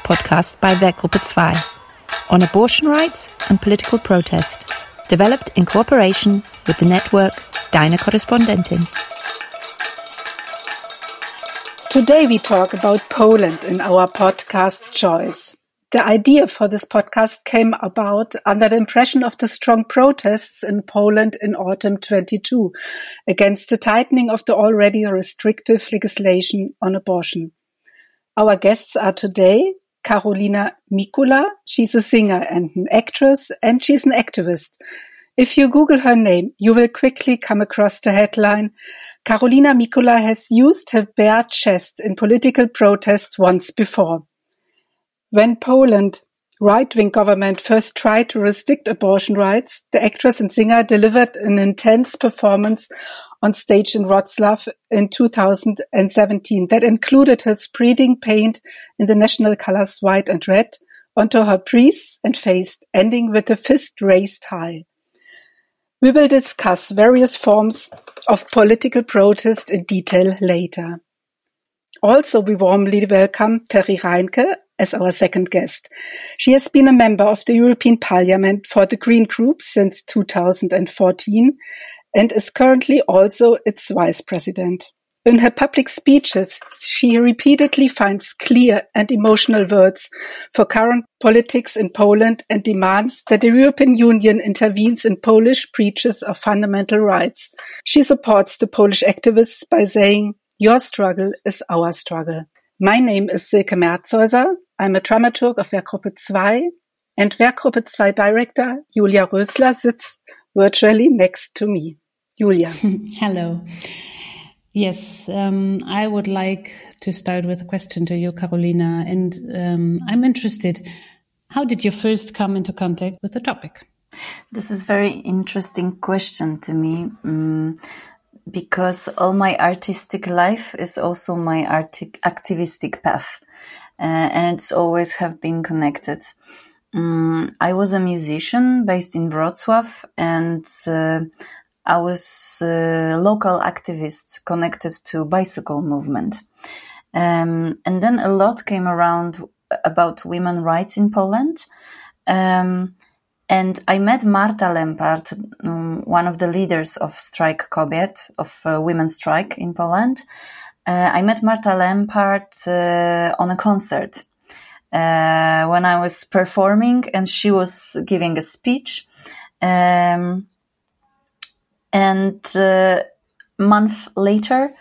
podcast by Werkgruppe 2 on abortion rights and political protest, developed in cooperation with the network Deine Korrespondentin. Today we talk about Poland in our podcast Choice. The idea for this podcast came about under the impression of the strong protests in Poland in autumn 22 against the tightening of the already restrictive legislation on abortion. Our guests are today Karolina Mikula. She's a singer and an actress, and she's an activist. If you Google her name, you will quickly come across the headline Karolina Mikula has used her bare chest in political protest once before. When Poland right-wing government first tried to restrict abortion rights, the actress and singer delivered an intense performance on stage in Wrocław in 2017 that included her spreading paint in the national colors white and red onto her priests and face, ending with a fist raised high. We will discuss various forms of political protest in detail later. Also, we warmly welcome Terry Reintke, as our second guest. She has been a member of the European Parliament for the Green Group since 2014 and is currently also its vice president. In her public speeches, she repeatedly finds clear and emotional words for current politics in Poland and demands that the European Union intervenes in Polish breaches of fundamental rights. She supports the Polish activists by saying, your struggle is our struggle. My name is Silke Merzhäuser. I'm a dramaturg of Werkgruppe 2 and Werkgruppe 2 director Julia Rösler sits virtually next to me. Julia. Hello. Yes, um, I would like to start with a question to you, Carolina. And um, I'm interested, how did you first come into contact with the topic? This is very interesting question to me. Um, because all my artistic life is also my artic activistic path uh, and it's always have been connected. Um, I was a musician based in Wrocław and uh, I was a local activist connected to bicycle movement. Um, and then a lot came around about women rights in Poland. Um, and I met Marta Lempart, um, one of the leaders of Strajk Kobiet, of uh, women's strike in Poland. Uh, I met Marta Lempart uh, on a concert uh, when I was performing, and she was giving a speech. Um, and a uh, month later,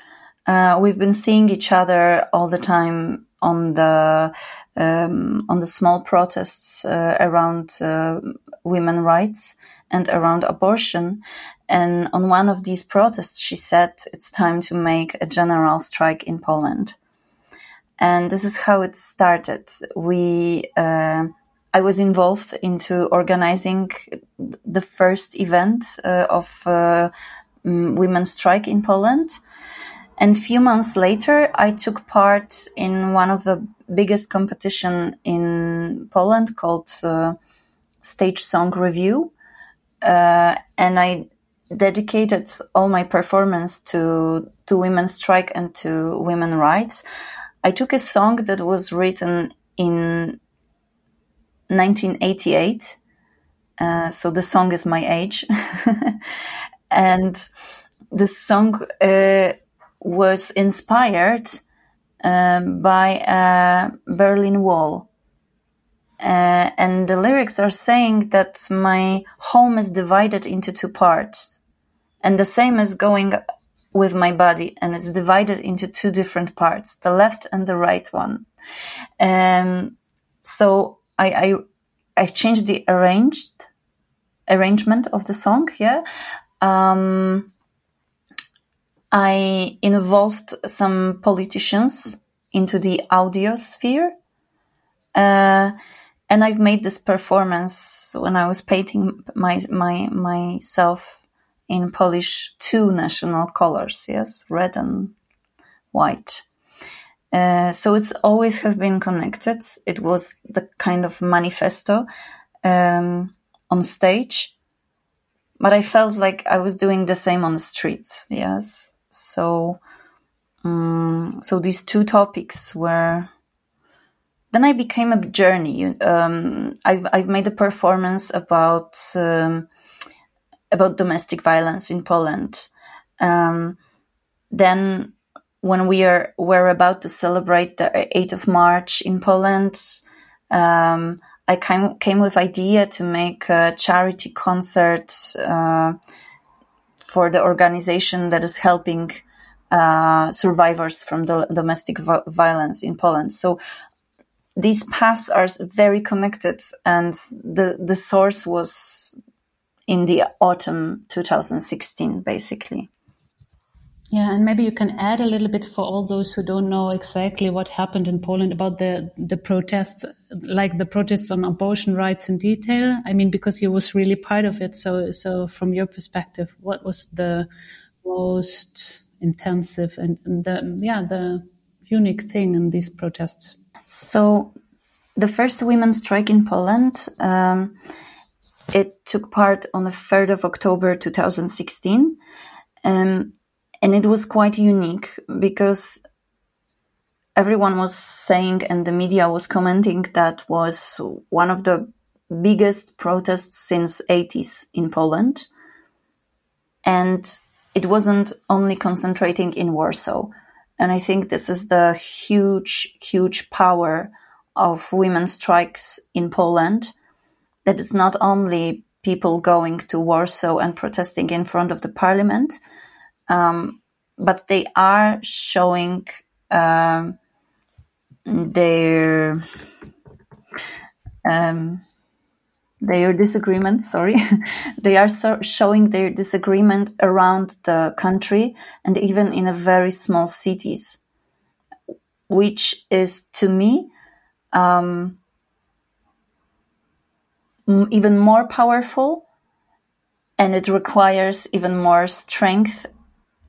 uh, we've been seeing each other all the time on the um, on the small protests uh, around women rights and around abortion. And on one of these protests, she said it's time to make a general strike in Poland. And this is how it started. We, uh, I was involved into organizing the first event uh, of uh, women's strike in Poland. And few months later, I took part in one of the biggest competition in Poland called uh, Stage Song Review. Uh, and I dedicated all my performance to, to women's strike and to women rights. I took a song that was written in 1988. Uh, so the song is my age. and the song uh, was inspired um, by a Berlin Wall. Uh, and the lyrics are saying that my home is divided into two parts. And the same is going with my body, and it's divided into two different parts, the left and the right one. Um, so I, I, I changed the arranged arrangement of the song. Yeah. Um, I involved some politicians into the audio sphere. Uh, and I've made this performance when I was painting my, my, myself in Polish two national colors, yes, red and white. Uh, so it's always have been connected. It was the kind of manifesto um, on stage, but I felt like I was doing the same on the street. Yes, so, um, so these two topics were then I became a journey. Um, I've, I've made a performance about um, about domestic violence in Poland. Um, then, when we are were about to celebrate the 8th of March in Poland, um, I came came with idea to make a charity concert uh, for the organization that is helping uh, survivors from the domestic violence in Poland. So these paths are very connected, and the the source was in the autumn 2016, basically. Yeah, and maybe you can add a little bit for all those who don't know exactly what happened in Poland about the the protests, like the protests on abortion rights in detail. I mean, because you was really part of it. So, so from your perspective, what was the most intensive and, and the yeah the unique thing in these protests? So, the first women's strike in Poland. Um, it took part on the 3rd of October 2016. Um, and it was quite unique because everyone was saying and the media was commenting that was one of the biggest protests since 80s in Poland. And it wasn't only concentrating in Warsaw. And I think this is the huge, huge power of women's strikes in Poland. That it's not only people going to Warsaw and protesting in front of the parliament, um, but they are showing um, their um, their disagreement. Sorry, they are so showing their disagreement around the country and even in a very small cities, which is to me um, even more powerful and it requires even more strength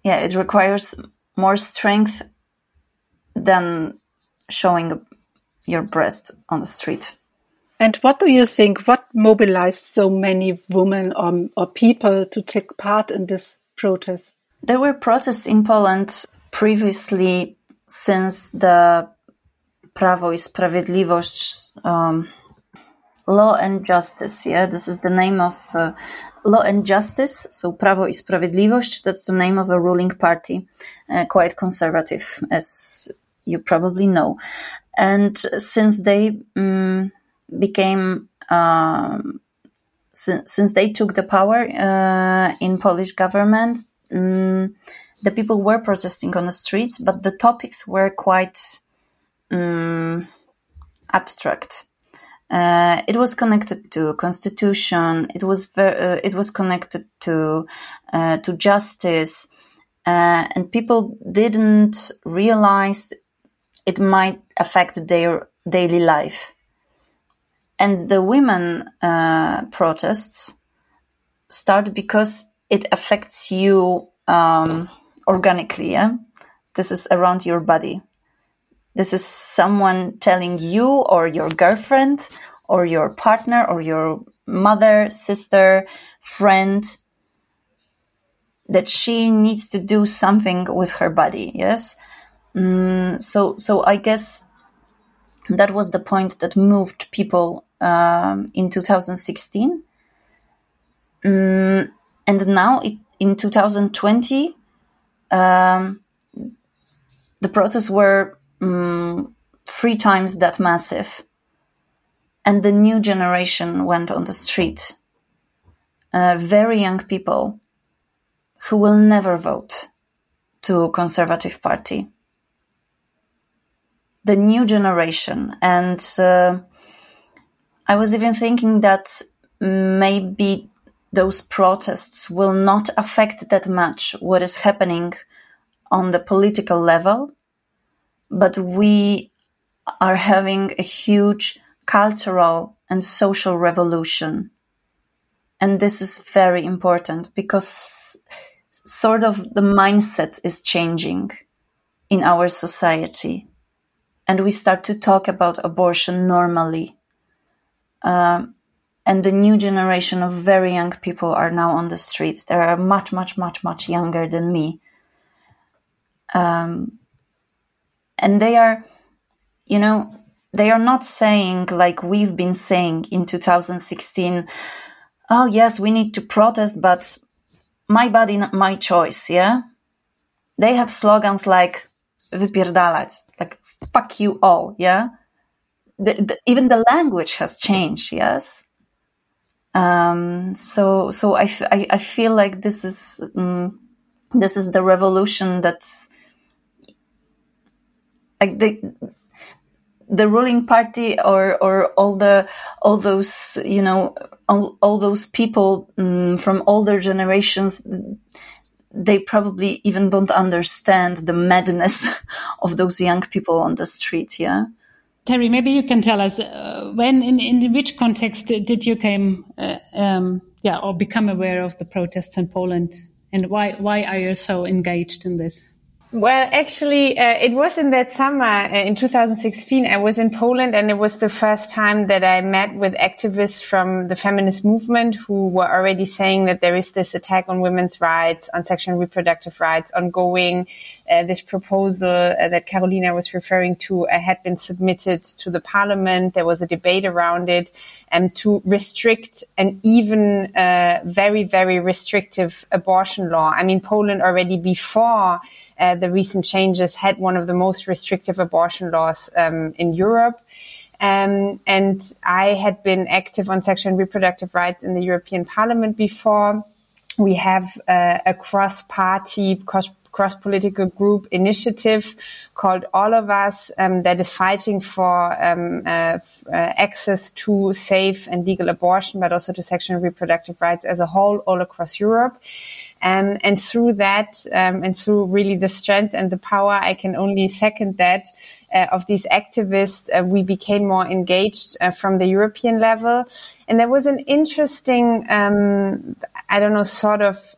yeah, it requires more strength than showing your breast on the street. And what do you think? What mobilized so many women or, or people to take part in this protest? There were protests in Poland previously since the Prawo i Sprawiedliwość um, law and justice. Yeah, this is the name of uh, Law and Justice, so Prawo i Sprawiedliwość, that's the name of a ruling party, uh, quite conservative, as you probably know. And since they um, became, um, since, since they took the power uh, in Polish government, um, the people were protesting on the streets, but the topics were quite um, abstract. Uh, it was connected to constitution. It was ver- uh, it was connected to uh, to justice, uh, and people didn't realize it might affect their daily life. And the women uh, protests start because it affects you um, organically. Yeah? This is around your body. This is someone telling you or your girlfriend or your partner or your mother, sister, friend that she needs to do something with her body. Yes. Mm, so, so I guess that was the point that moved people um, in 2016. Mm, and now it, in 2020, um, the protests were um, three times that massive. And the new generation went on the street. Uh, very young people who will never vote to Conservative Party. The new generation. And uh, I was even thinking that maybe those protests will not affect that much what is happening on the political level but we are having a huge cultural and social revolution. And this is very important because sort of the mindset is changing in our society. And we start to talk about abortion normally. Um, and the new generation of very young people are now on the streets. They are much, much, much, much younger than me. Um, and they are, you know, they are not saying like we've been saying in 2016 oh yes we need to protest but my body my choice yeah? They have slogans like wypierdalać like fuck you all yeah? The, the, even the language has changed yes? Um, so so I, I, I feel like this is um, this is the revolution that's like the the ruling party or or all the all those you know all, all those people um, from older generations they probably even don't understand the madness of those young people on the street yeah? Terry maybe you can tell us uh, when in, in which context did you came uh, um, yeah or become aware of the protests in poland? And why why are you so engaged in this well, actually, uh, it was in that summer uh, in 2016. I was in Poland and it was the first time that I met with activists from the feminist movement who were already saying that there is this attack on women's rights, on sexual and reproductive rights ongoing. Uh, this proposal uh, that Carolina was referring to uh, had been submitted to the parliament. There was a debate around it and to restrict an even very, very restrictive abortion law. I mean, Poland already before uh, the recent changes had one of the most restrictive abortion laws um, in Europe. Um, and I had been active on sexual and reproductive rights in the European Parliament before. We have uh, a cross-party, cross political group initiative called All of Us um, that is fighting for um, uh, uh, access to safe and legal abortion, but also to sexual and reproductive rights as a whole all across Europe. Um, and through that, um, and through really the strength and the power, I can only second that uh, of these activists. Uh, we became more engaged uh, from the European level, and there was an interesting, um, I don't know, sort of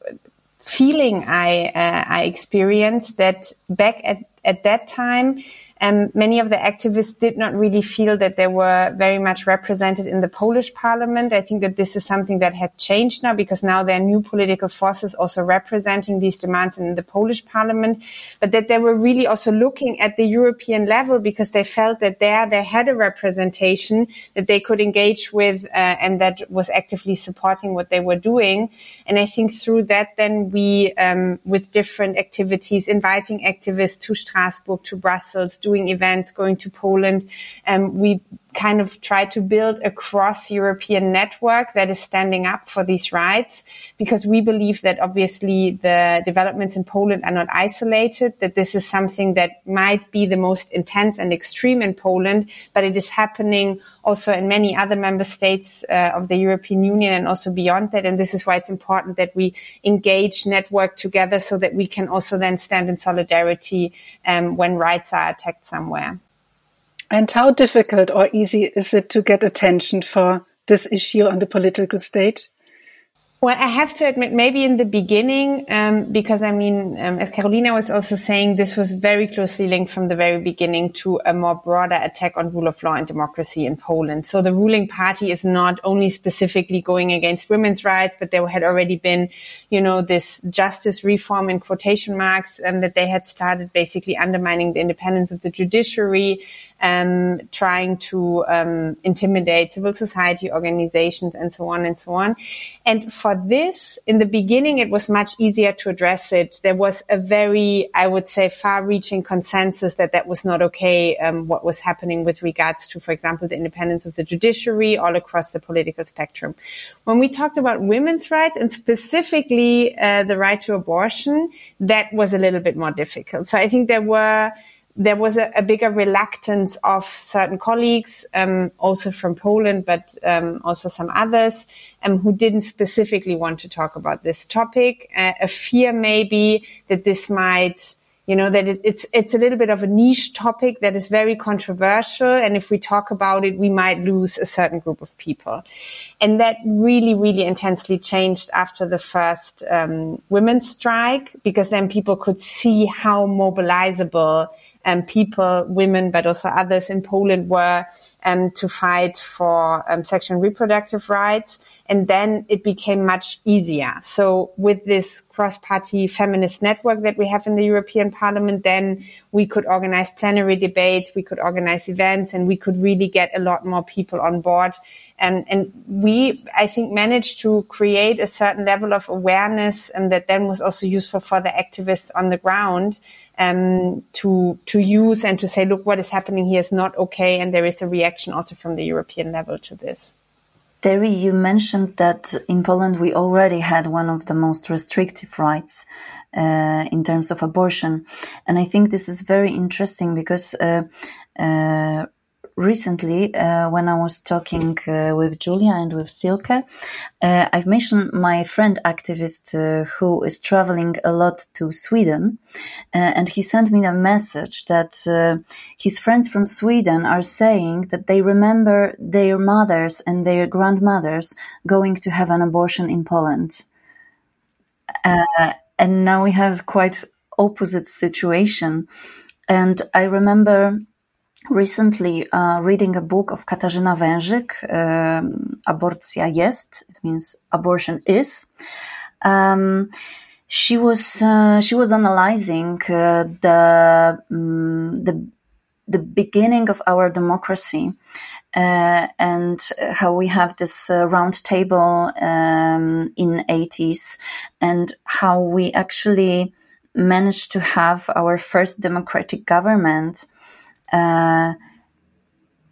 feeling I uh, I experienced that back at at that time um, many of the activists did not really feel that they were very much represented in the Polish parliament. I think that this is something that had changed now because now there are new political forces also representing these demands in the Polish parliament, but that they were really also looking at the European level because they felt that there they had a representation that they could engage with uh, and that was actively supporting what they were doing. And I think through that, then we, um, with different activities, inviting activists to Strasbourg, to Brussels, doing events, going to Poland. Um, we kind of try to build a cross European network that is standing up for these rights because we believe that obviously the developments in Poland are not isolated, that this is something that might be the most intense and extreme in Poland, but it is happening also in many other member states uh, of the European Union and also beyond that. And this is why it's important that we engage, network together so that we can also then stand in solidarity um, when rights are attacked somewhere. And how difficult or easy is it to get attention for this issue on the political stage? Well, I have to admit, maybe in the beginning, um, because I mean, um, as Carolina was also saying, this was very closely linked from the very beginning to a more broader attack on rule of law and democracy in Poland. So the ruling party is not only specifically going against women's rights, but there had already been, you know, this justice reform in quotation marks um, that they had started basically undermining the independence of the judiciary, um, trying to um, intimidate civil society organizations and so on and so on. And for this, in the beginning, it was much easier to address it. There was a very, I would say, far-reaching consensus that that was not okay. Um, what was happening with regards to, for example, the independence of the judiciary all across the political spectrum. When we talked about women's rights and specifically uh, the right to abortion, that was a little bit more difficult. So I think there were there was a, a, bigger reluctance of certain colleagues, um, also from Poland, but um, also some others, um, who didn't specifically want to talk about this topic. Uh, a fear maybe that this might, you know, that it, it's it's a little bit of a niche topic that is very controversial, and if we talk about it, we might lose a certain group of people, and that really, really intensely changed after the first um, women's strike, because then people could see how mobilizable um, people, women, but also others in Poland were um, to fight for um, sexual and reproductive rights. And then it became much easier. So with this cross-party feminist network that we have in the European Parliament, then we could organize plenary debates, we could organize events, and we could really get a lot more people on board. And, and we, I think, managed to create a certain level of awareness and that then was also useful for the activists on the ground um, to to use and to say, look, what is happening here is not okay, and there is a reaction also from the European level to this. Terry, you mentioned that in Poland we already had one of the most restrictive rights uh, in terms of abortion, and I think this is very interesting because. Uh, uh, recently, uh, when I was talking uh, with Julia and with Silke, uh, I've mentioned my friend activist uh, who is traveling a lot to Sweden, uh, and he sent me a message that uh, his friends from Sweden are saying that they remember their mothers and their grandmothers going to have an abortion in Poland, and now we have quite opposite situation. And I remember recently uh, reading a book of Katarzyna Wężyk, um, Aborcja jest, it means abortion is. Um, she was uh, she was analyzing uh, the um, the the beginning of our democracy uh, and how we have this uh, round table um, in 80s and how we actually managed to have our first democratic government uh,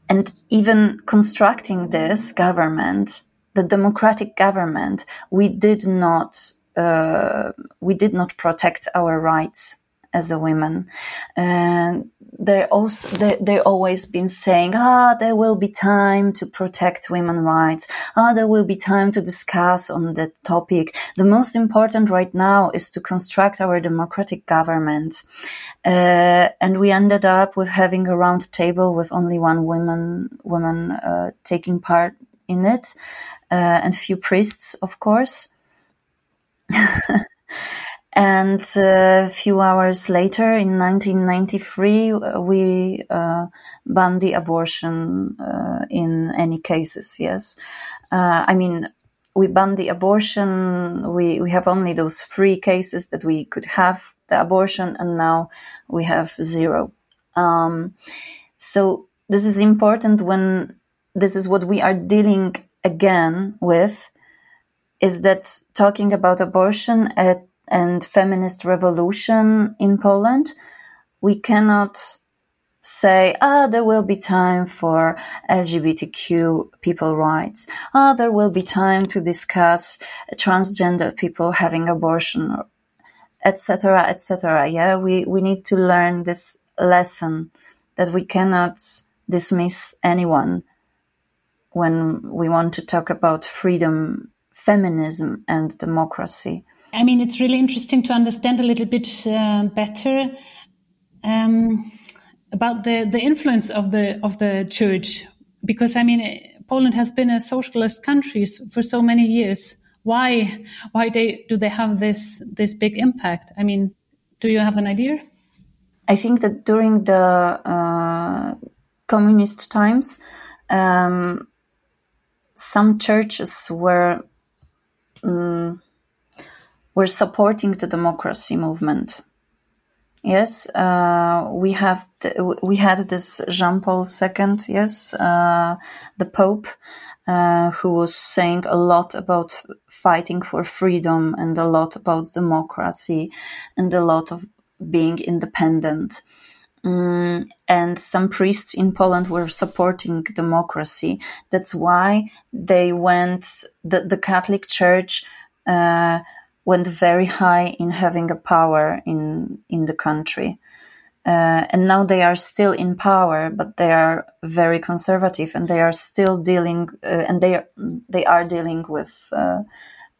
and even constructing this government, the democratic government, we did not uh, we did not protect our rights as a woman. And they're also they they always been saying, ah, there will be time to protect women rights. Ah, there will be time to discuss on that topic. The most important right now is to construct our democratic government. Uh, and we ended up with having a round table with only one woman woman uh, taking part in it, uh, and few priests, of course. And a uh, few hours later, in 1993, we uh, banned the abortion uh, in any cases. Yes, I mean we banned the abortion. We we have only those three cases that we could have the abortion, and now we have zero. Um, so this is important when this is what we are dealing again with. Is that talking about abortion at and feminist revolution in Poland, we cannot say, ah, there will be time for LGBTQ people rights. Ah, there will be time to discuss transgender people having abortion, etc., etc. Yeah, we, we need to learn this lesson that we cannot dismiss anyone when we want to talk about freedom, feminism, and democracy. I mean, it's really interesting to understand a little bit uh, better um, about the, the influence of the of the church, because I mean, Poland has been a socialist country for so many years. Why why they do they have this this big impact? I mean, do you have an idea? I think that during the uh, communist times, um, some churches were. Um, we're supporting the democracy movement. Yes, uh, we have we had this Jean Paul II, yes, uh, the Pope, uh, who was saying a lot about fighting for freedom and a lot about democracy and a lot of being independent. Mm, and some priests in Poland were supporting democracy. That's why they went, the, the Catholic Church uh, went very high in having a power in in the country. Uh, and now they are still in power, but they are very conservative, and they are still dealing, uh, and they are they are dealing with uh,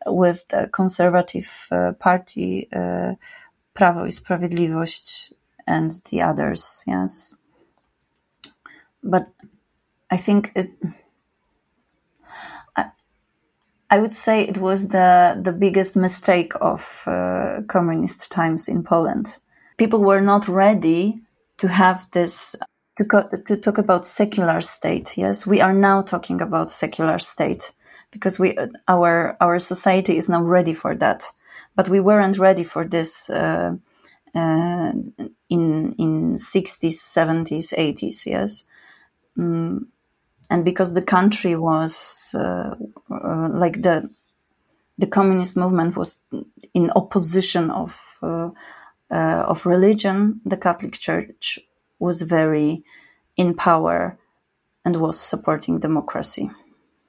with the conservative uh, party, uh, Prawo i Sprawiedliwość, and the others. Yes, but I think it I would say it was the the biggest mistake of uh, communist times in Poland. People were not ready to have this to, co- to talk about secular state. Yes, we are now talking about secular state because we our our society is now ready for that, but we weren't ready for this uh, uh, in in sixties, seventies, eighties. Yes. Mm. And because the country was uh, uh, like the the communist movement was in opposition of uh, uh, of religion, the Catholic Church was very in power and was supporting democracy.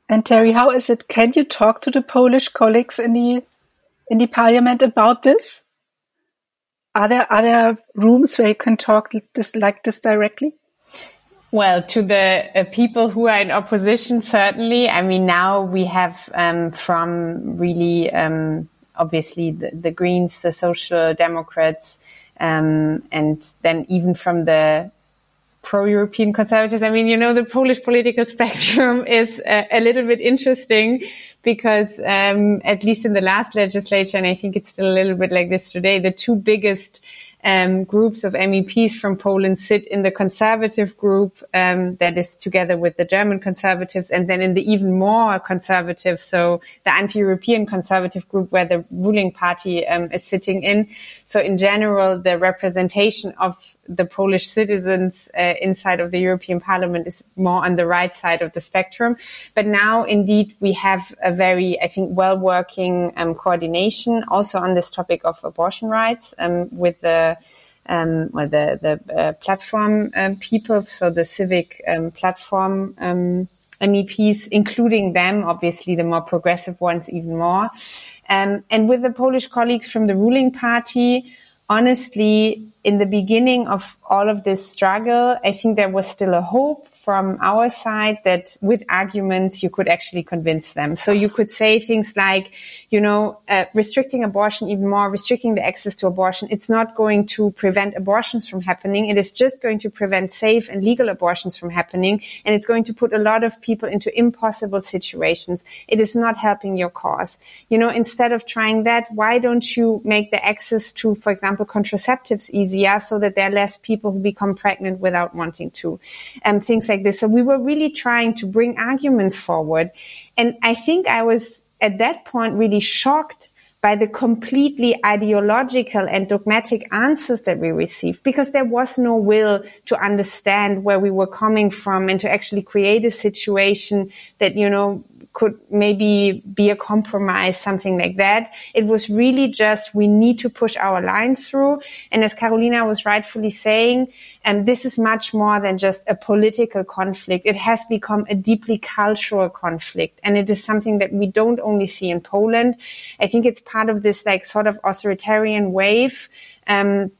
And Terry, how is it? Can you talk to the Polish colleagues in the in the parliament about this? Are there other rooms where you can talk this like this directly? Well, to the uh, people who are in opposition, certainly. I mean, now we have um, from really um, obviously the, the, Greens, the Social Democrats, um, and then even from the pro-European conservatives. I mean, you know, the Polish political spectrum is a, a little bit interesting because, um, at least in the last legislature, and I think it's still a little bit like this today, the two biggest um, groups of MEPs from Poland sit in the conservative group um, that is together with the German conservatives, and then in the even more conservative, so the anti-European conservative group where the ruling party um, is sitting in. So in general, the representation of the Polish citizens uh, inside of the European Parliament is more on the right side of the spectrum. But now, indeed, we have a very, I think, well-working um, coordination also on this topic of abortion rights um, with the um, or the the uh, platform um, people, so the civic um, platform um, MEPs, including them, obviously the more progressive ones even more, um, and with the Polish colleagues from the ruling party. Honestly, in the beginning of all of this struggle, I think there was still a hope from our side that with arguments you could actually convince them. So you could say things like, you know, uh, restricting abortion even more, restricting the access to abortion. It's not going to prevent abortions from happening. It is just going to prevent safe and legal abortions from happening. And it's going to put a lot of people into impossible situations. It is not helping your cause. You know, instead of trying that, why don't you make the access to, for example, contraceptives easier so that there are less people who become pregnant without wanting to? And um, things like like this. So we were really trying to bring arguments forward. And I think I was at that point really shocked by the completely ideological and dogmatic answers that we received because there was no will to understand where we were coming from and to actually create a situation that, you know, could maybe be a compromise, something like that. It was really just, we need to push our line through. And as Carolina was rightfully saying, um, this is much more than just a political conflict. It has become a deeply cultural conflict. And it is something that we don't only see in Poland. I think it's part of this like sort of authoritarian wave. Um,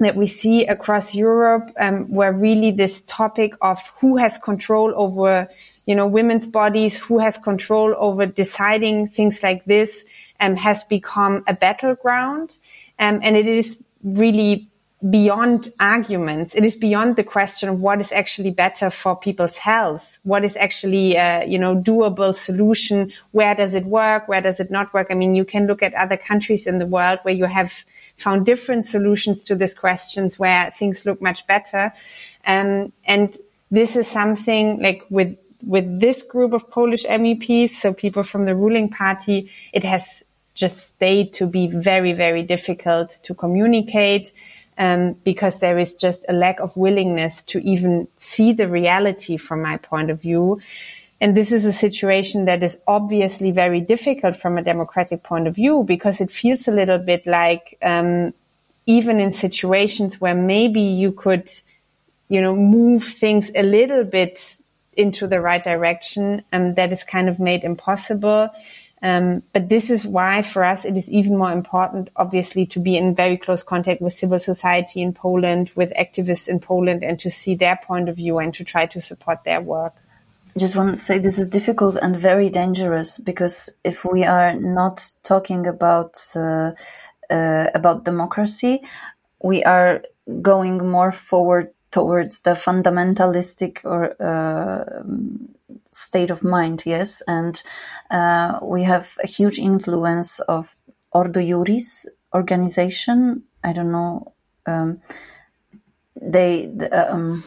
that we see across Europe, um, where really this topic of who has control over you know, women's bodies, who has control over deciding things like this, um, has become a battleground. Um, and it is really beyond arguments. It is beyond the question of what is actually better for people's health. What is actually, uh, you know, doable solution? Where does it work? Where does it not work? I mean, you can look at other countries in the world where you have found different solutions to these questions where things look much better. Um, and this is something like with with this group of Polish MEPs, so people from the ruling party, it has just stayed to be very, very difficult to communicate. Um, because there is just a lack of willingness to even see the reality from my point of view. And this is a situation that is obviously very difficult from a democratic point of view because it feels a little bit like, um, even in situations where maybe you could, you know, move things a little bit into the right direction. Um, that is kind of made impossible. Um, but this is why for us it is even more important, obviously, to be in very close contact with civil society in Poland, with activists in Poland, and to see their point of view and to try to support their work. Just want to say this is difficult and very dangerous because if we are not talking about uh, uh, about democracy, we are going more forward towards the fundamentalistic or uh, state of mind, yes, and uh, we have a huge influence of Ordo Iuris organization. I don't know. Um, they um,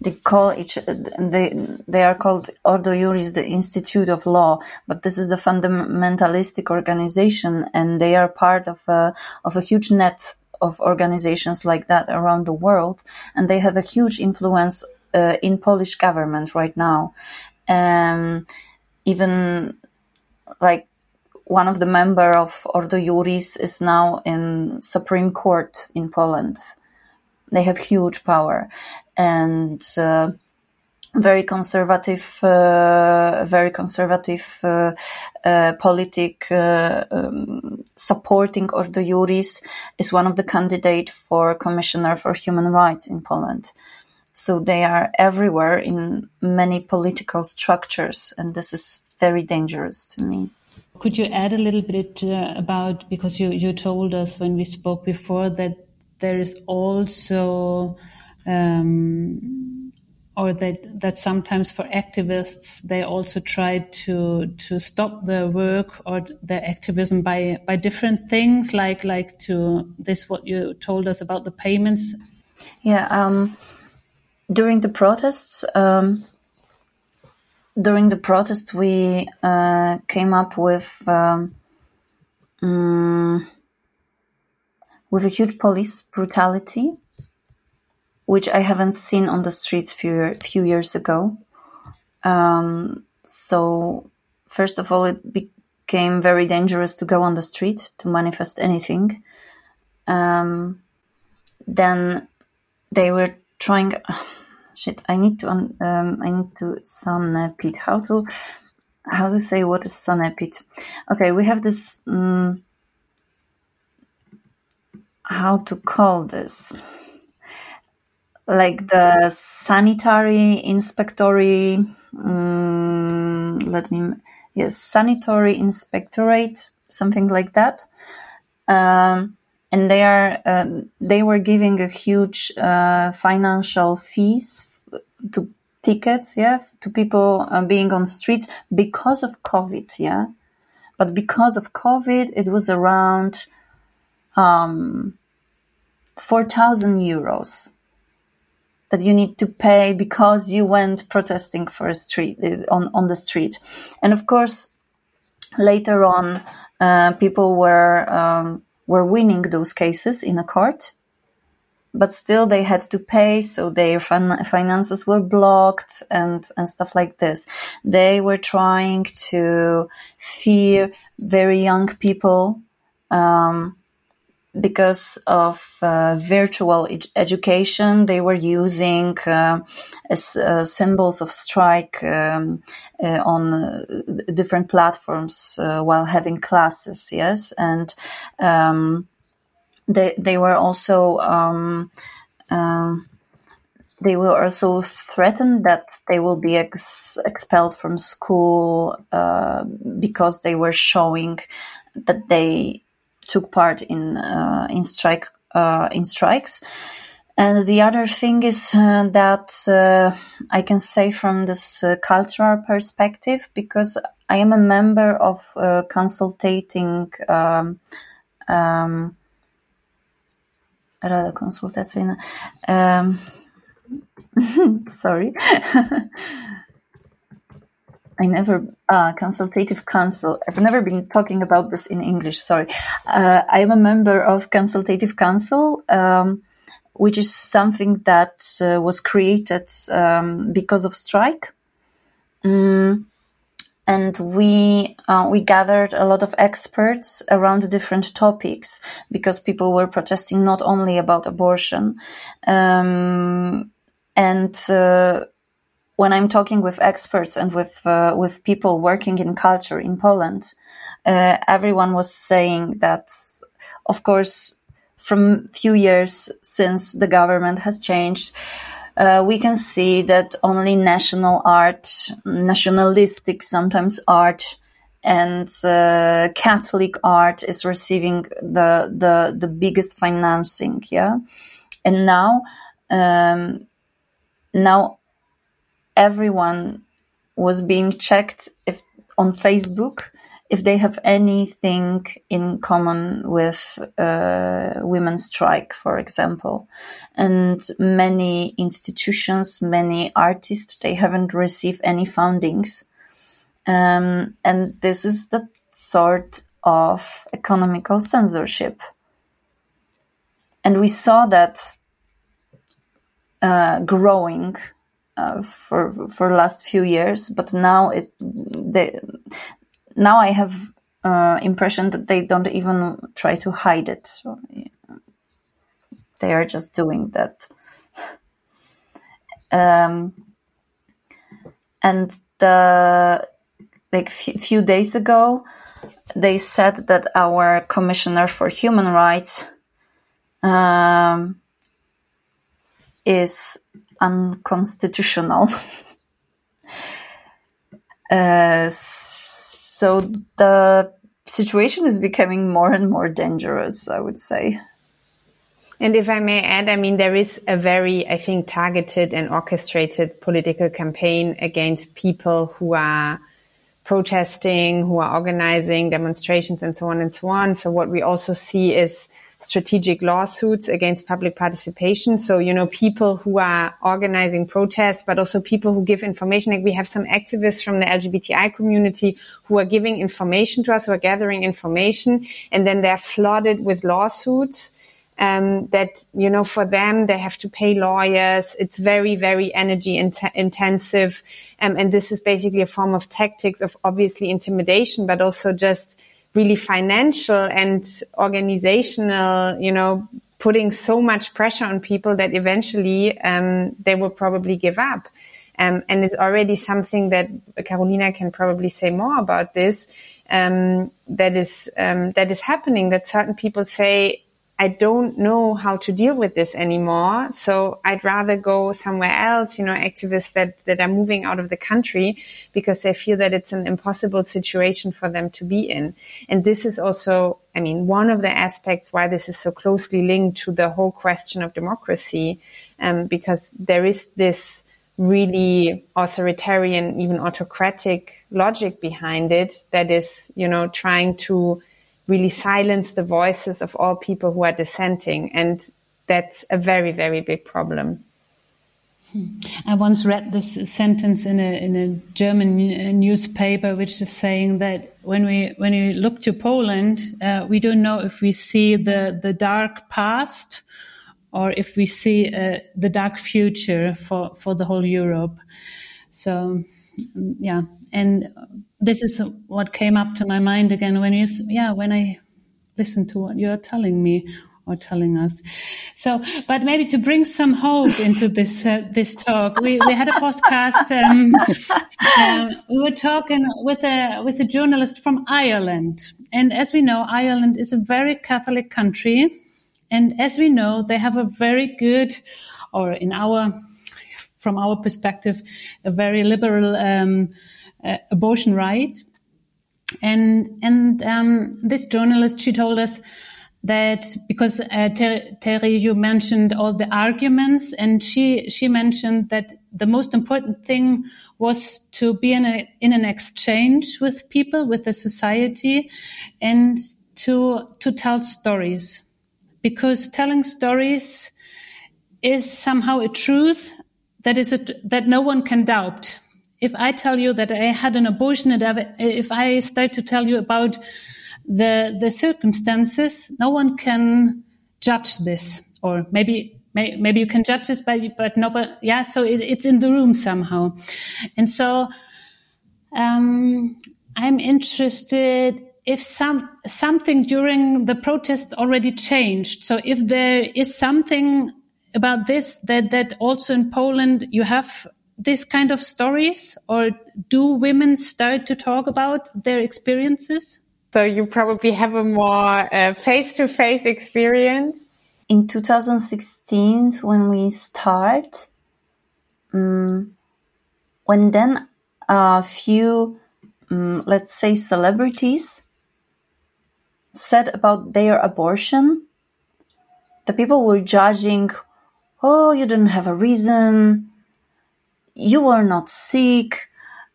they call each they they are called Ordo Iuris, the Institute of Law, but this is the fundamentalistic organization, and they are part of a of a huge net of organizations like that around the world, and they have a huge influence uh, in Polish government right now. Um, even like one of the member of Ordo Iuris is now in Supreme Court in Poland. They have huge power and uh, very conservative, uh, very conservative uh, uh politic uh, um, supporting Ordo Iuris is one of the candidates for commissioner for human rights in Poland. So they are everywhere in many political structures, and this is very dangerous to me. Could you add a little bit uh, about because you you told us when we spoke before that there is also um, or that that sometimes for activists they also try to to stop their work or their activism by by different things like like to this what you told us about the payments. Yeah um, during the protests um, during the protest we uh, came up with um, um, with a huge police brutality which I haven't seen on the streets few few years ago. Um, so first of all, it became very dangerous to go on the street to manifest anything. Um, then they were trying. shit, I need to. Um, I need to sanepid. How to how to say what is sanepid? Okay, we have this. Um, how to call this? Like the sanitary inspectory um, let me yes sanitary inspectorate something like that. Um, and they are uh, they were giving a huge uh, financial fees to tickets yeah to people uh, being on streets because of covid yeah. But because of covid it was around um, 4000 euros that you need to pay because you went protesting for a street on, on the street. And of course, later on, uh, people were, um, were winning those cases in a court, but still they had to pay. So their fin- finances were blocked and, and stuff like this. They were trying to fear very young people, um, because of uh, virtual ed- education, they were using uh, as, uh, symbols of strike um, uh, on uh, different platforms uh, while having classes. Yes, and um, they they were also. Um, um they were also threatened that they will be ex- expelled from school because they were showing that they took part in uh, in strike uh, in strikes. And the other thing is uh, that uh, I can say from this uh, cultural perspective, because I am a member of uh, consultating um, um, Rada Konsultacyjna. Um, sorry. I never uh, consultative council. I've never been talking about this in English. Sorry, uh, I am a member of consultative council, um, which is something that uh, was created um, because of strike. Mm, and we uh, we gathered a lot of experts around different topics because people were protesting not only about abortion um, and uh, when I'm talking with experts and with uh, with people working in culture in Poland, uh, everyone was saying that, of course, from few years since the government has changed, uh, we can see that only national art, nationalistic sometimes art, and uh, Catholic art is receiving the the the biggest financing. Yeah, and now. Um, now everyone was being checked if, on Facebook if they have anything in common with uh, women's strike, for example. And many institutions, many artists, they haven't received any fundings. Um, and this is the sort of economical censorship. And we saw that uh, growing uh, for for last few years, but now it they, now I have uh, impression that they don't even try to hide it. So, they are just doing that. Um, and the like f- few days ago, they said that our commissioner for human rights um, is unconstitutional. uh, so the situation is becoming more and more dangerous, I would say. And if I may add, I mean, there is a very, I think, targeted and orchestrated political campaign against people who are protesting, who are organizing demonstrations and so on and so on. So what we also see is strategic lawsuits against public participation. So, you know, people who are organizing protests, but also people who give information. Like we have some activists from the LGBTI community who are giving information to us, who are gathering information, and then they're flooded with lawsuits. Um, that you know for them they have to pay lawyers it's very very energy in- intensive um, and this is basically a form of tactics of obviously intimidation but also just really financial and organizational, you know, putting so much pressure on people that eventually um, they will probably give up. Um, and it's already something that Carolina can probably say more about this. Um, that is um, that is happening. That certain people say, I don't know how to deal with this anymore. So I'd rather go somewhere else, you know, activists that, that are moving out of the country because they feel that it's an impossible situation for them to be in. And this is also, I mean, one of the aspects why this is so closely linked to the whole question of democracy, um, because there is this really authoritarian, even autocratic logic behind it that is, you know, trying to really silence the voices of all people who are dissenting. And that's a very, very big problem. I once read this sentence in a in a German newspaper, which is saying that when we when we look to Poland, uh, we don't know if we see the the dark past or if we see uh, the dark future for for the whole Europe. So, yeah, and this is what came up to my mind again when you, yeah, when I listened to what you're telling me or telling us. So, but maybe to bring some hope into this uh, this talk, we, we had a podcast. Um, uh, we were talking with a with a journalist from Ireland, and as we know, Ireland is a very Catholic country, and as we know, they have a very good, or in our from our perspective, a very liberal. Um, uh, abortion right. And and um, this journalist, she told us that because uh, Ter- Terry, you mentioned all the arguments, and she she mentioned that the most important thing was to be in a in an exchange with people, with the society, and to to tell stories, because telling stories is somehow a truth that is a, that no one can doubt if I tell you that I had an abortion, and if I start to tell you about the the circumstances, no one can judge this, or maybe may, maybe you can judge it, but but no, but yeah. So it, it's in the room somehow, and so um, I'm interested if some something during the protests already changed. So if there is something about this that that also in Poland you have this kind of stories or do women start to talk about their experiences? So you probably have a more face to face experience. In 2016, when we start, um, when then a few, um, let's say, celebrities said about their abortion, the people were judging, oh, you didn't have a reason, you were not sick.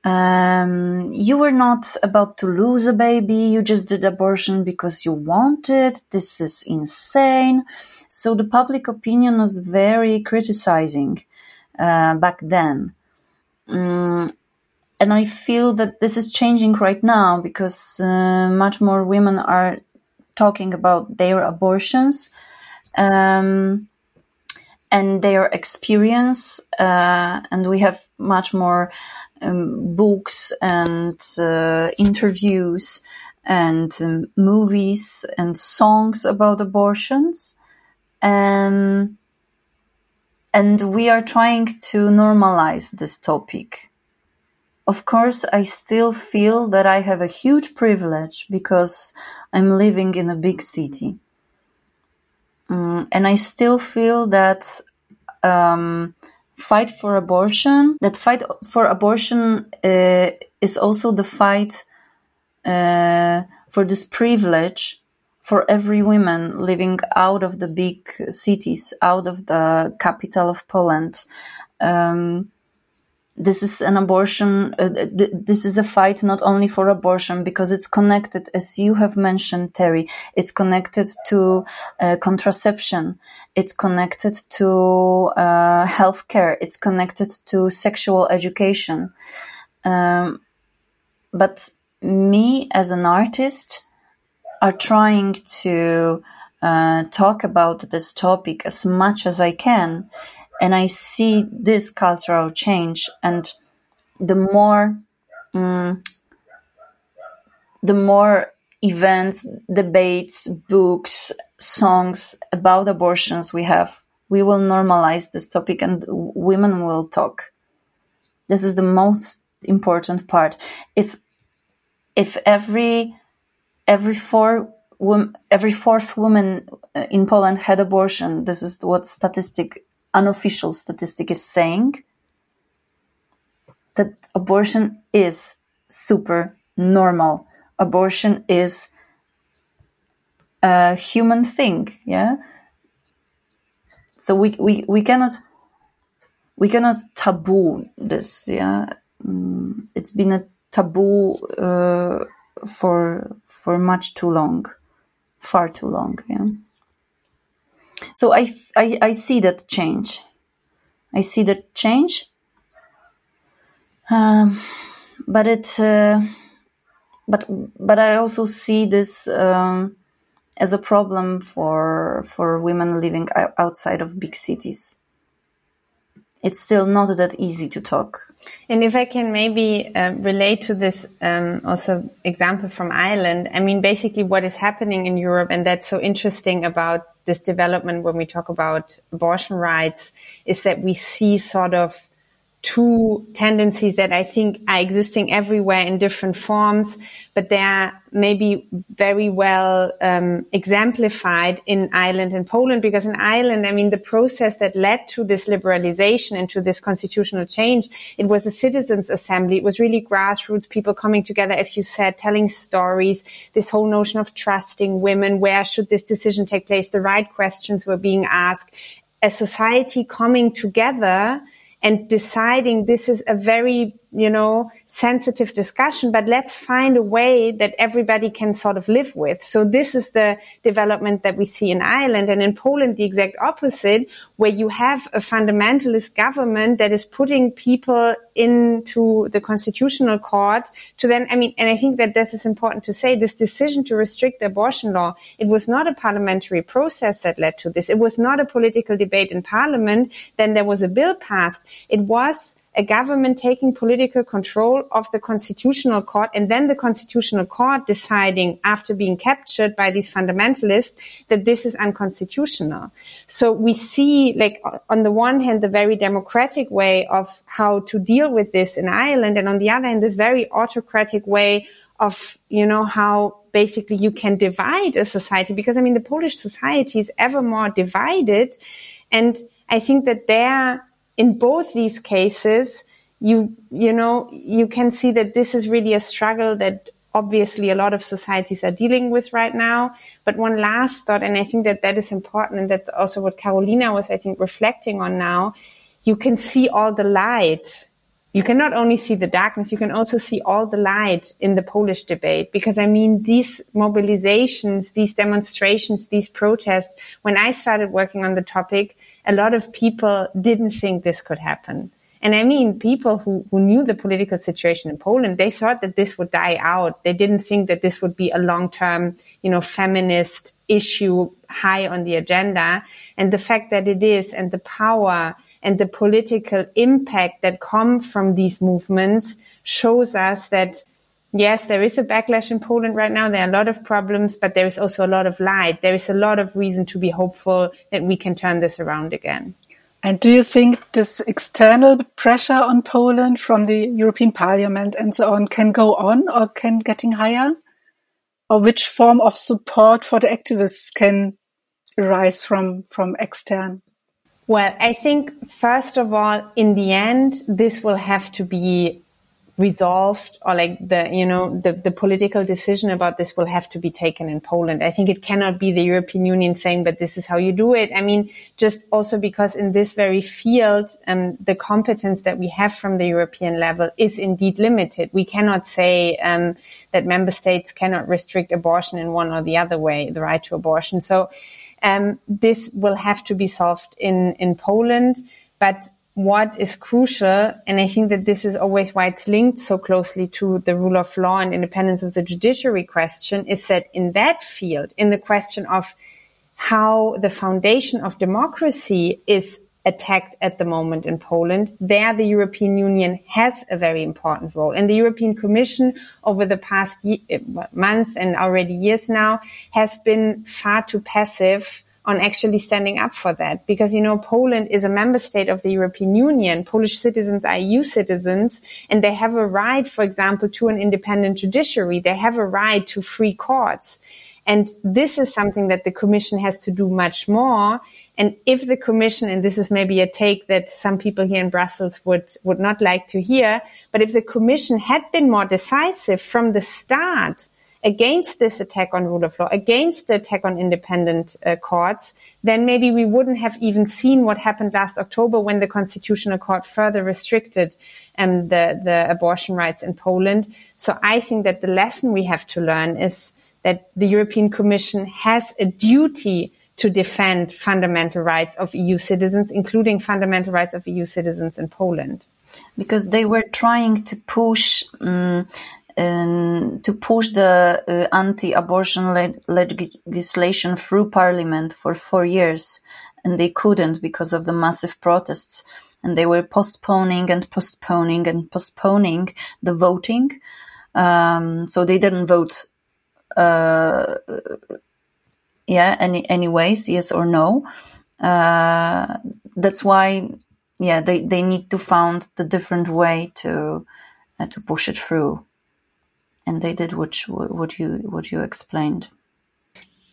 um, you were not about to lose a baby. You just did abortion because you wanted. This is insane. So the public opinion was very criticizing uh, back then. Um, and I feel that this is changing right now because uh, much more women are talking about their abortions um, and their experience, uh, and we have much more um, books and uh, interviews and um, movies and songs about abortions. And, and we are trying to normalize this topic. Of course, I still feel that I have a huge privilege because I'm living in a big city. Um, and I still feel that um, fight for abortion. That fight for abortion uh, is also the fight uh, for this privilege for every woman living out of the big cities, out of the capital of Poland. Um, this is an abortion. Uh, th- this is a fight not only for abortion because it's connected, as you have mentioned, Terry. It's connected to uh, contraception. It's connected to uh, healthcare. It's connected to sexual education. Um, but me as an artist are trying to uh, talk about this topic as much as I can and I see this cultural change, and the more, um, the more events, debates, books, songs about abortions we have, we will normalize this topic, and women will talk. This is the most important part. If if every every four every fourth woman uh, in Poland had abortion, this is what statistic unofficial statistic is saying that abortion is super normal. Abortion is a human thing, yeah. So we we we cannot we cannot taboo this, yeah. Mm, it's been a taboo uh, for for much too long, far too long, yeah. So I, I, I see that change. I see that change. Um, but it, uh, but, but I also see this, um, as a problem for, for women living outside of big cities it's still not that easy to talk. And if I can maybe uh, relate to this um, also example from Ireland, I mean, basically what is happening in Europe, and that's so interesting about this development when we talk about abortion rights, is that we see sort of two tendencies that I think are existing everywhere in different forms, but they are maybe very well um, exemplified in Ireland and Poland. Because in Ireland, I mean, the process that led to this liberalization and to this constitutional change, it was a citizens' assembly. It was really grassroots people coming together, as you said, telling stories. This whole notion of trusting women. Where should this decision take place? The right questions were being asked. A society coming together and deciding this is a very, you know, sensitive discussion, but let's find a way that everybody can sort of live with. So this is the development that we see in Ireland and in Poland, the exact opposite, where you have a fundamentalist government that is putting people into the constitutional court to then, I mean, and I think that this is important to say, this decision to restrict abortion law, it was not a parliamentary process that led to this. It was not a political debate in parliament. Then there was a bill passed. It was a government taking political control of the constitutional court and then the constitutional court deciding after being captured by these fundamentalists that this is unconstitutional. So we see like on the one hand, the very democratic way of how to deal with this in Ireland. And on the other hand, this very autocratic way of, you know, how basically you can divide a society because I mean, the Polish society is ever more divided. And I think that there in both these cases, you, you know, you can see that this is really a struggle that obviously a lot of societies are dealing with right now. But one last thought, and I think that that is important, and that's also what Carolina was, I think, reflecting on now. You can see all the light you can not only see the darkness, you can also see all the light in the Polish debate. Because I mean, these mobilizations, these demonstrations, these protests, when I started working on the topic, a lot of people didn't think this could happen. And I mean, people who, who knew the political situation in Poland, they thought that this would die out. They didn't think that this would be a long-term, you know, feminist issue high on the agenda. And the fact that it is and the power and the political impact that come from these movements shows us that yes, there is a backlash in Poland right now. There are a lot of problems, but there is also a lot of light. There is a lot of reason to be hopeful that we can turn this around again. And do you think this external pressure on Poland from the European Parliament and so on can go on or can getting higher? Or which form of support for the activists can arise from, from extern? Well, I think first of all, in the end, this will have to be resolved or like the, you know, the, the political decision about this will have to be taken in Poland. I think it cannot be the European Union saying, but this is how you do it. I mean, just also because in this very field, um, the competence that we have from the European level is indeed limited. We cannot say, um, that member states cannot restrict abortion in one or the other way, the right to abortion. So, um, this will have to be solved in, in Poland. But what is crucial, and I think that this is always why it's linked so closely to the rule of law and independence of the judiciary question, is that in that field, in the question of how the foundation of democracy is attacked at the moment in Poland, there the European Union has a very important role. And the European Commission over the past month and already years now has been far too passive on actually standing up for that. Because, you know, Poland is a member state of the European Union. Polish citizens are EU citizens and they have a right, for example, to an independent judiciary. They have a right to free courts. And this is something that the commission has to do much more. And if the commission, and this is maybe a take that some people here in Brussels would, would not like to hear, but if the commission had been more decisive from the start, against this attack on rule of law, against the attack on independent uh, courts, then maybe we wouldn't have even seen what happened last October when the Constitutional Court further restricted um, the, the abortion rights in Poland. So I think that the lesson we have to learn is that the European Commission has a duty to defend fundamental rights of EU citizens, including fundamental rights of EU citizens in Poland. Because they were trying to push um, to push the uh, anti-abortion le- legislation through parliament for four years, and they couldn't because of the massive protests. And they were postponing and postponing and postponing the voting. Um, so they didn't vote. Uh, yeah, any anyways, yes or no. Uh, that's why, yeah, they, they need to find the different way to uh, to push it through and they did what what you what you explained.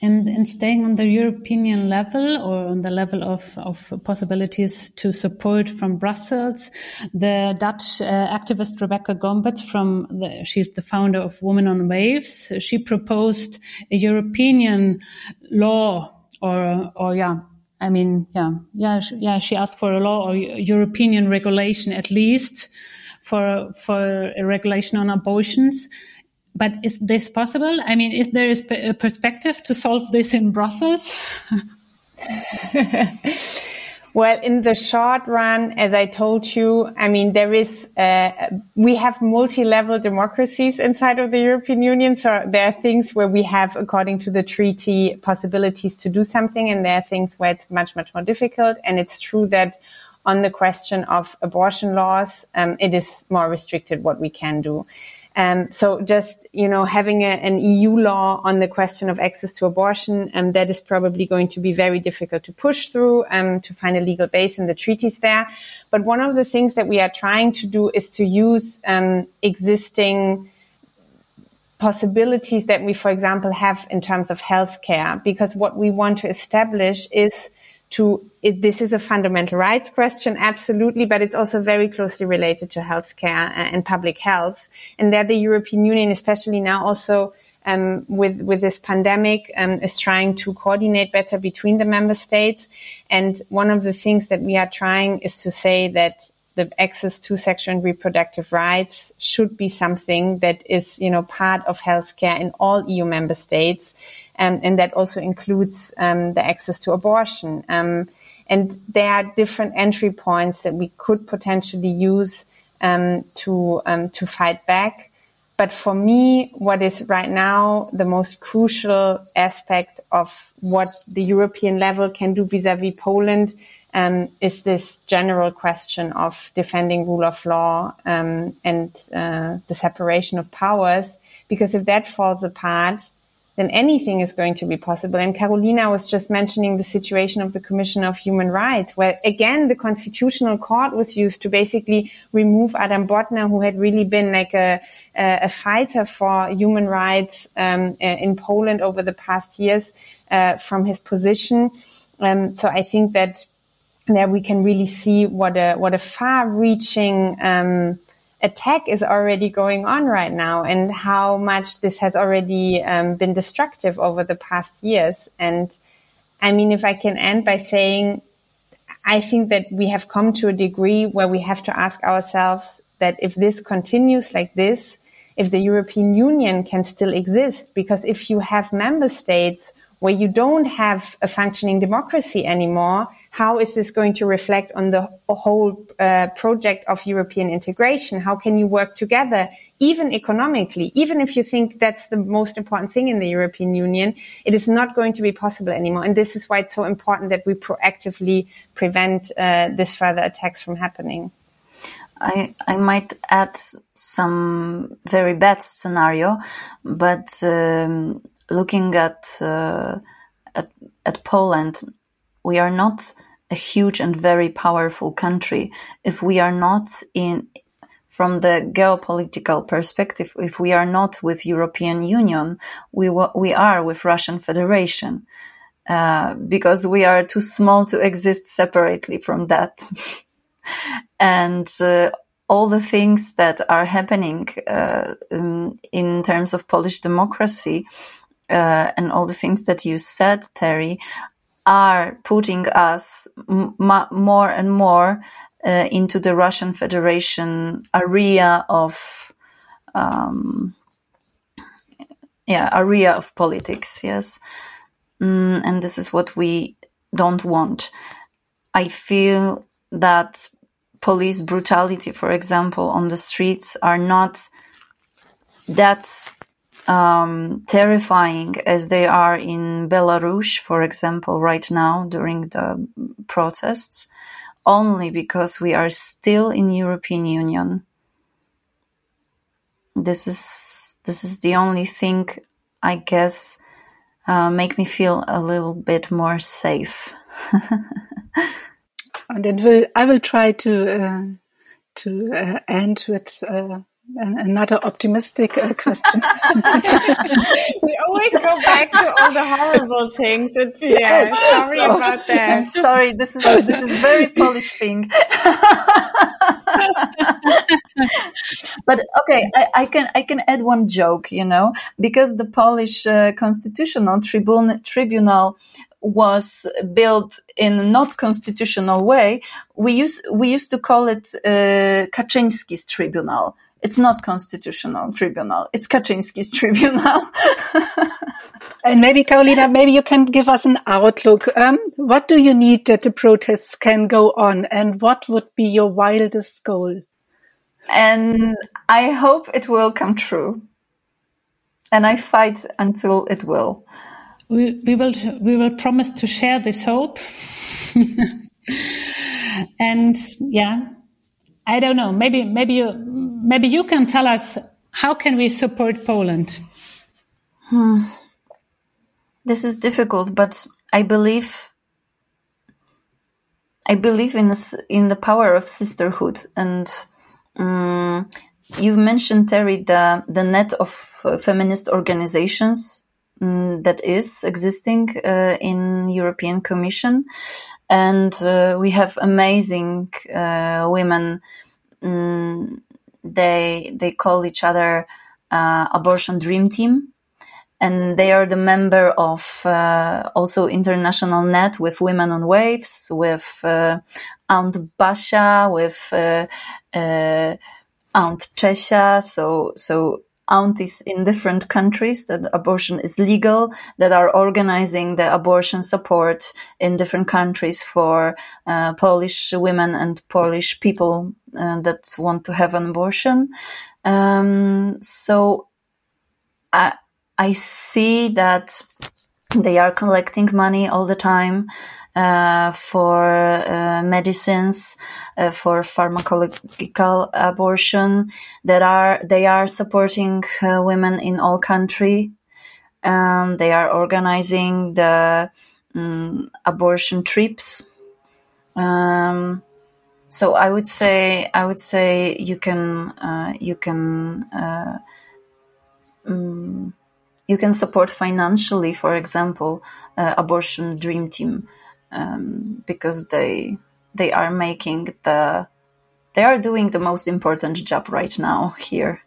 And, and staying on the European level or on the level of, of possibilities to support from Brussels, the Dutch uh, activist Rebecca Gomperts from the, she's the founder of Women on Waves. She proposed a European law or, or yeah, I mean, yeah, yeah, yeah, she asked for a law or European regulation at least for, for a regulation on abortions but is this possible? I mean, is there a perspective to solve this in Brussels? Well, in the short run, as I told you, I mean, there is, uh, we have multi-level democracies inside of the European Union. So there are things where we have, according to the treaty, possibilities to do something. And there are things where it's much, much more difficult. And it's true that on the question of abortion laws, um, it is more restricted what we can do. Um, so just, you know, having a, an EU law on the question of access to abortion, um, that is probably going to be very difficult to push through, um, to find a legal base in the treaties there. But one of the things that we are trying to do is to use, um, existing possibilities that we, for example, have in terms of healthcare, because what we want to establish is to it, this is a fundamental rights question, absolutely, but it's also very closely related to healthcare and public health. And there, the European Union, especially now, also um, with with this pandemic, um, is trying to coordinate better between the member states. And one of the things that we are trying is to say that the access to sexual and reproductive rights should be something that is, you know, part of healthcare in all EU member states. Um, and that also includes um, the access to abortion. Um, and there are different entry points that we could potentially use um, to um, to fight back. But for me, what is right now the most crucial aspect of what the European level can do vis-a-vis Poland um, is this general question of defending rule of law um, and uh, the separation of powers. Because if that falls apart, then anything is going to be possible. And Carolina was just mentioning the situation of the Commission of Human Rights, where again, the Constitutional Court was used to basically remove Adam Bodnar, who had really been like a, a fighter for human rights um, uh, in Poland over the past years, uh, from his position. Um, so I think that there we can really see what a, what a far reaching, um, attack is already going on right now and how much this has already um, been destructive over the past years. And I mean, if I can end by saying, I think that we have come to a degree where we have to ask ourselves that if this continues like this, if the European Union can still exist, because if you have member states where you don't have a functioning democracy anymore, how is this going to reflect on the whole uh, project of European integration? How can you work together, even economically? Even if you think that's the most important thing in the European Union, it is not going to be possible anymore. And this is why it's so important that we proactively prevent uh, this further attacks from happening. I, I might add some very bad scenario, but um, looking at, uh, at at Poland, we are not a huge and very powerful country. If we are not in from the geopolitical perspective if we are not with European Union we we are with Russian Federation uh, because we are too small to exist separately from that. And uh, all the things that are happening uh, in, in, terms of Polish democracy uh, and all the things that you said, Terry, are putting us m- more and more uh, into the Russian Federation area of, um, yeah, area of politics. Yes, mm, and this is what we don't want. I feel that police brutality, for example, on the streets are not that um, terrifying as they are in Belarus, for example, right now during the protests, only because we are still in European Union. This is this is the only thing I guess uh, make me feel a little bit more safe. and it will I will try to uh, to uh, end with uh, another optimistic uh, question. we always go back to all the horrible things. It's yeah. Sorry oh, about that. I'm sorry. This is this is very Polish thing. but okay, I, I, can I can add one joke. You know, because the Polish uh, constitutional tribunal tribunal was built in a not constitutional way, we used we used to call it uh, Kaczyński's tribunal it's not constitutional tribunal. It's Kaczynski's tribunal. and maybe Carolina, maybe you can give us an outlook. Um, what do you need that the protests can go on and what would be your wildest goal? And I hope it will come true. And I fight until it will. We, we will we will promise to share this hope. and yeah, I don't know. Maybe maybe you maybe you can tell us how can we support Poland. Hmm. This is difficult, but I believe I believe in in the power of sisterhood. And um, you mentioned Terry the the net of uh, feminist organizations um, that is existing uh, in European Commission and uh, we have amazing uh, women. Mm, they they call each other uh, Abortion Dream Team, and they are the member of uh, also international net with Women on Waves, with uh, Aunt Basia with uh, uh, Aunt Czesia. So, so aunties in different countries that abortion is legal, that are organizing the abortion support in different countries for uh, Polish women and Polish people uh, that want to have an abortion. Um, so I, I see that they are collecting money all the time for uh, medicines, uh, for pharmacological abortion. That are they are supporting uh, women in all country. Um, they are organizing the um, abortion trips. Um, so I would say I would say you can uh, you can. Um, you can support financially, for example, abortion dream team um, because they they are making the they are doing the most important job right now here.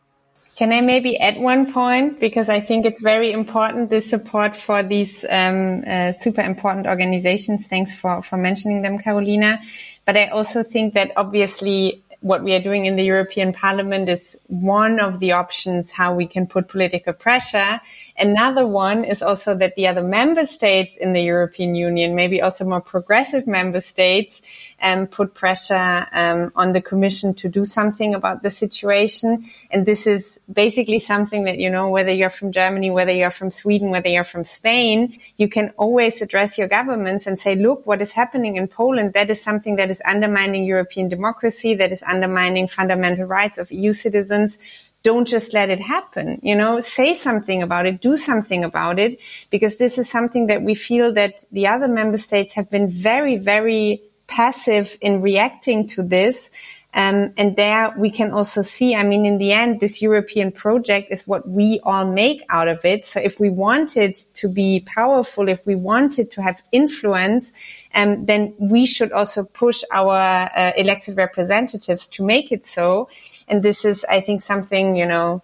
Can I maybe add one point because I think it's very important this support for these um, uh, super important organizations. Thanks for for mentioning them, Carolina. But I also think that obviously what we are doing in the European Parliament is one of the options how we can put political pressure. Another one is also that the other member states in the European Union, maybe also more progressive member states, um, put pressure um, on the Commission to do something about the situation. And this is basically something that, you know, whether you're from Germany, whether you're from Sweden, whether you're from Spain, you can always address your governments and say, look, what is happening in Poland, that is something that is undermining European democracy, that is undermining fundamental rights of EU citizens don't just let it happen. You know, say something about it, do something about it, because this is something that we feel that the other member states have been very, very passive in reacting to this. Um, and there we can also see, I mean, in the end, this European project is what we all make out of it. So if we wanted to be powerful, if we wanted to have influence, um, then we should also push our uh, elected representatives to make it so. And this is, I think, something, you know,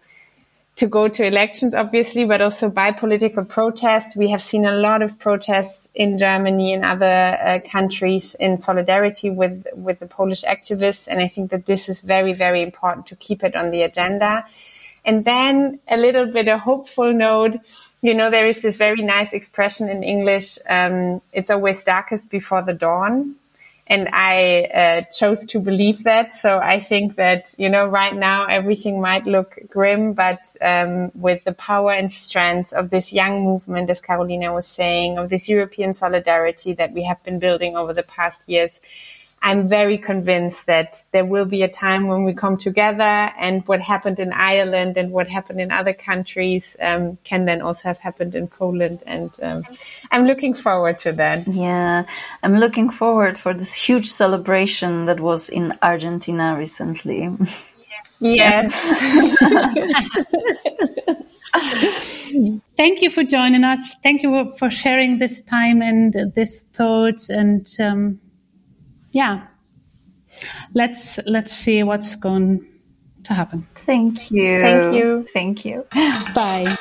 to go to elections, obviously, but also by political protests. We have seen a lot of protests in Germany and other uh, countries in solidarity with, with the Polish activists. And I think that this is very, very important to keep it on the agenda. And then a little bit a hopeful note. You know, there is this very nice expression in English. Um, it's always darkest before the dawn and I uh, chose to believe that. So I think that you know right now everything might look grim, but um, with the power and strength of this young movement, as Carolina was saying, of this European solidarity that we have been building over the past years, I'm very convinced that there will be a time when we come together and what happened in Ireland and what happened in other countries um, can then also have happened in Poland. And um, I'm looking forward to that. Yeah, I'm looking forward for this huge celebration that was in Argentina recently. Yes. Thank you for joining us. Thank you for sharing this time and this thought and um, yeah, let's let's see what's going to happen. Thank you. Thank you. Thank you. Bye.